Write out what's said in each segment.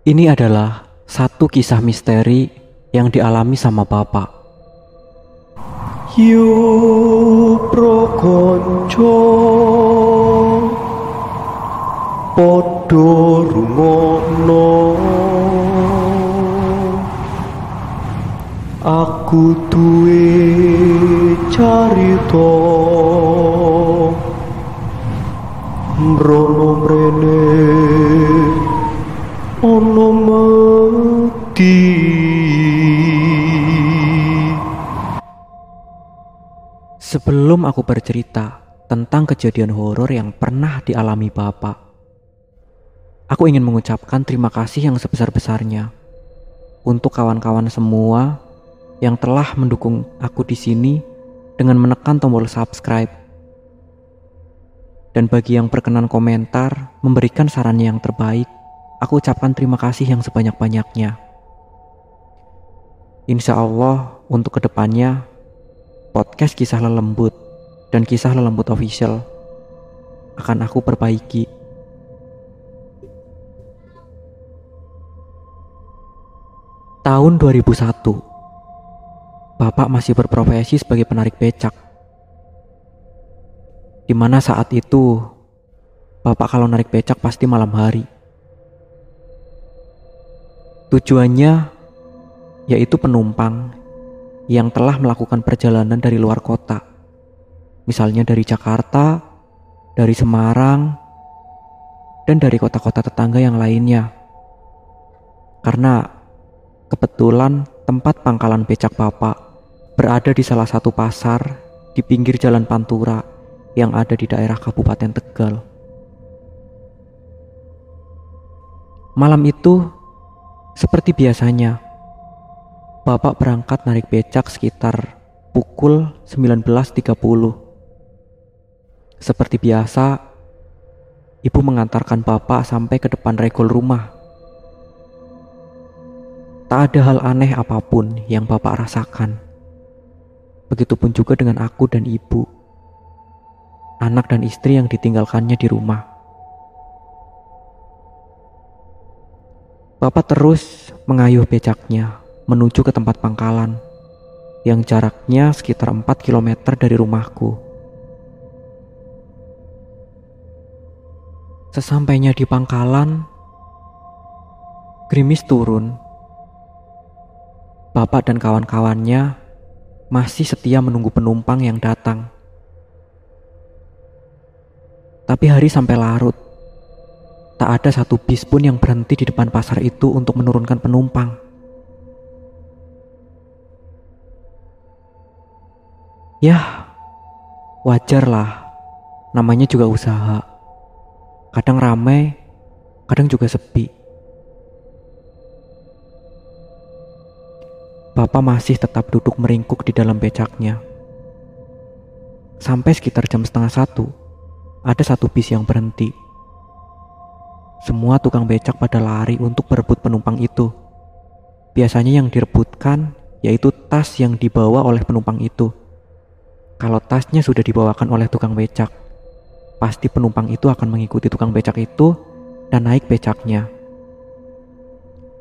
Ini adalah satu kisah misteri yang dialami sama Bapak. Yu prokonco Podo rungono Aku duwe carito Mrono mrene Sebelum aku bercerita tentang kejadian horor yang pernah dialami Bapak, aku ingin mengucapkan terima kasih yang sebesar-besarnya untuk kawan-kawan semua yang telah mendukung aku di sini dengan menekan tombol subscribe. Dan bagi yang berkenan komentar, memberikan saran yang terbaik, aku ucapkan terima kasih yang sebanyak-banyaknya. Insya Allah untuk ke depannya podcast kisah lelembut dan kisah lelembut official akan aku perbaiki. Tahun 2001, Bapak masih berprofesi sebagai penarik becak. Di mana saat itu, Bapak kalau narik becak pasti malam hari. Tujuannya yaitu penumpang yang telah melakukan perjalanan dari luar kota. Misalnya dari Jakarta, dari Semarang, dan dari kota-kota tetangga yang lainnya. Karena kebetulan tempat pangkalan becak Bapak berada di salah satu pasar di pinggir jalan Pantura yang ada di daerah Kabupaten Tegal. Malam itu, seperti biasanya, Bapak berangkat narik becak sekitar pukul 19.30. Seperti biasa, ibu mengantarkan Bapak sampai ke depan regol rumah. Tak ada hal aneh apa pun yang Bapak rasakan. Begitupun juga dengan aku dan ibu. Anak dan istri yang ditinggalkannya di rumah. Bapak terus mengayuh becaknya menuju ke tempat pangkalan yang jaraknya sekitar 4 km dari rumahku. Sesampainya di pangkalan, gerimis turun. Bapak dan kawan-kawannya masih setia menunggu penumpang yang datang. Tapi hari sampai larut. Tak ada satu bis pun yang berhenti di depan pasar itu untuk menurunkan penumpang. Ya, wajar lah. Namanya juga usaha. Kadang ramai, kadang juga sepi. Bapak masih tetap duduk meringkuk di dalam becaknya. Sampai sekitar jam setengah satu, ada satu bis yang berhenti. Semua tukang becak pada lari untuk berebut penumpang itu. Biasanya yang direbutkan yaitu tas yang dibawa oleh penumpang itu. Kalau tasnya sudah dibawakan oleh tukang becak, pasti penumpang itu akan mengikuti tukang becak itu dan naik becaknya.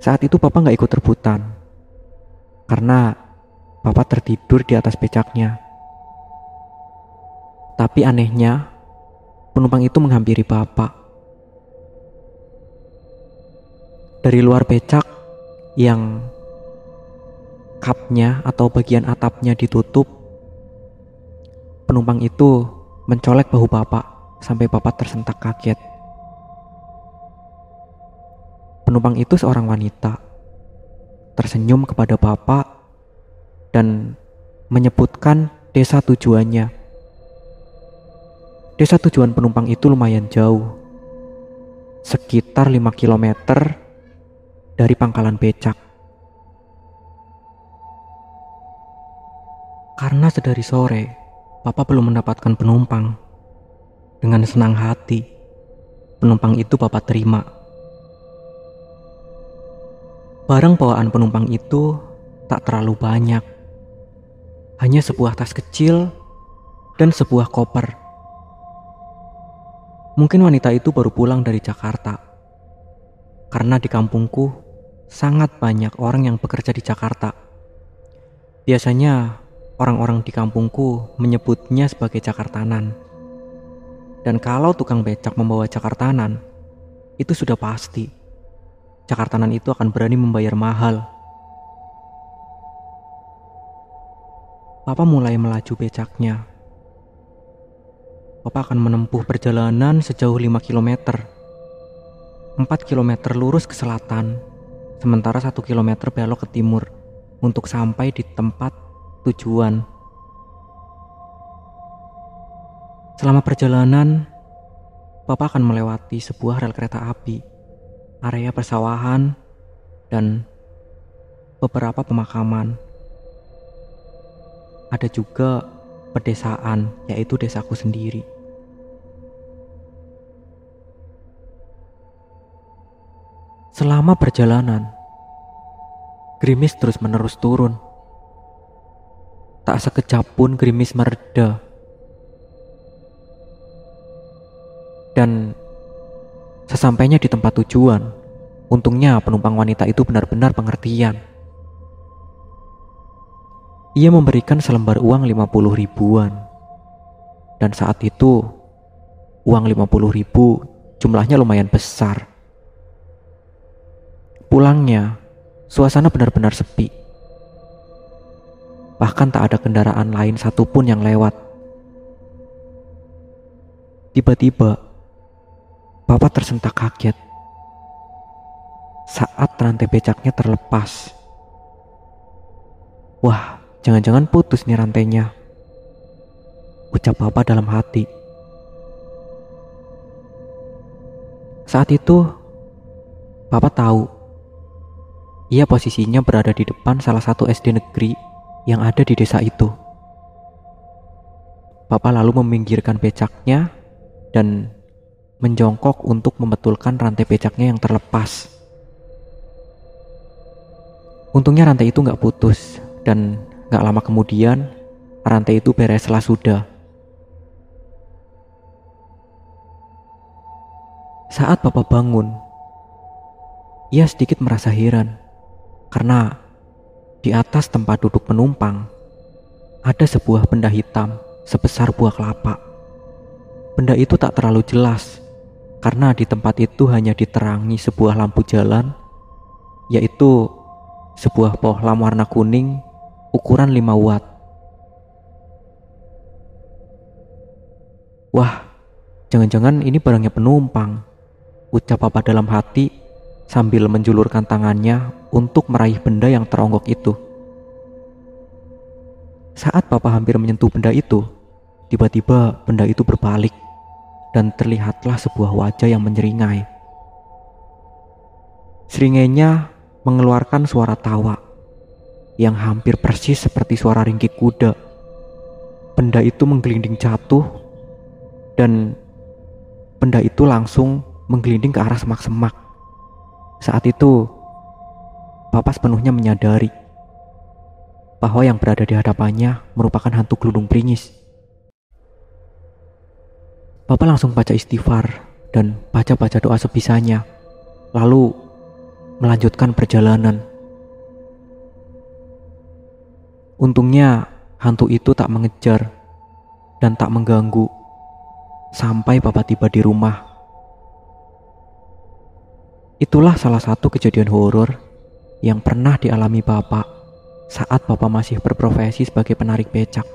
Saat itu Papa nggak ikut rebutan, karena Papa tertidur di atas becaknya. Tapi anehnya, penumpang itu menghampiri Bapak. Dari luar becak yang kapnya atau bagian atapnya ditutup Penumpang itu mencolek bahu bapak sampai bapak tersentak kaget. Penumpang itu seorang wanita, tersenyum kepada bapak dan menyebutkan desa tujuannya. Desa tujuan penumpang itu lumayan jauh, sekitar 5 km dari pangkalan becak. Karena sedari sore, Papa belum mendapatkan penumpang. Dengan senang hati, penumpang itu Papa terima. Barang bawaan penumpang itu tak terlalu banyak. Hanya sebuah tas kecil dan sebuah koper. Mungkin wanita itu baru pulang dari Jakarta. Karena di kampungku sangat banyak orang yang bekerja di Jakarta. Biasanya orang-orang di kampungku menyebutnya sebagai Jakartanan. Dan kalau tukang becak membawa Jakartanan, itu sudah pasti. Jakartanan itu akan berani membayar mahal. Papa mulai melaju becaknya. Papa akan menempuh perjalanan sejauh 5 km. 4 km lurus ke selatan sementara satu kilometer belok ke timur untuk sampai di tempat tujuan. Selama perjalanan, Papa akan melewati sebuah rel kereta api, area persawahan, dan beberapa pemakaman. Ada juga pedesaan, yaitu desaku sendiri. Selama perjalanan, gerimis terus-menerus turun. Tak sekejap pun gerimis mereda. Dan sesampainya di tempat tujuan, untungnya penumpang wanita itu benar-benar pengertian. Ia memberikan selembar uang 50 ribuan. Dan saat itu, uang 50 ribu jumlahnya lumayan besar. Pulangnya, suasana benar-benar sepi. Bahkan tak ada kendaraan lain satupun yang lewat. Tiba-tiba, Bapak tersentak kaget saat rantai becaknya terlepas. Wah, jangan-jangan putus nih rantainya. Ucap Bapak dalam hati. Saat itu, Bapak tahu ia posisinya berada di depan salah satu SD negeri yang ada di desa itu. Bapak lalu meminggirkan becaknya dan menjongkok untuk membetulkan rantai becaknya yang terlepas. Untungnya rantai itu nggak putus dan nggak lama kemudian rantai itu bereslah sudah. Saat Bapak bangun, ia sedikit merasa heran karena di atas tempat duduk penumpang ada sebuah benda hitam sebesar buah kelapa. Benda itu tak terlalu jelas karena di tempat itu hanya diterangi sebuah lampu jalan yaitu sebuah pohlam warna kuning ukuran 5 watt. Wah, jangan-jangan ini barangnya penumpang. Ucap apa dalam hati sambil menjulurkan tangannya untuk meraih benda yang teronggok itu. Saat papa hampir menyentuh benda itu, tiba-tiba benda itu berbalik dan terlihatlah sebuah wajah yang menyeringai. Seringainya mengeluarkan suara tawa yang hampir persis seperti suara ringkik kuda. Benda itu menggelinding jatuh dan benda itu langsung menggelinding ke arah semak-semak. Saat itu, Papa sepenuhnya menyadari bahwa yang berada di hadapannya merupakan hantu gelundung pringis. Papa langsung baca istighfar dan baca-baca doa sebisanya, lalu melanjutkan perjalanan. Untungnya hantu itu tak mengejar dan tak mengganggu sampai Papa tiba di rumah Itulah salah satu kejadian horor yang pernah dialami Bapak saat Bapak masih berprofesi sebagai penarik becak.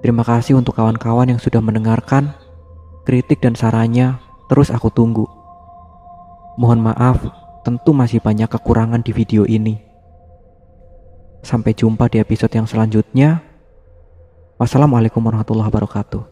Terima kasih untuk kawan-kawan yang sudah mendengarkan. Kritik dan sarannya terus aku tunggu. Mohon maaf, tentu masih banyak kekurangan di video ini. Sampai jumpa di episode yang selanjutnya. Wassalamualaikum warahmatullahi wabarakatuh.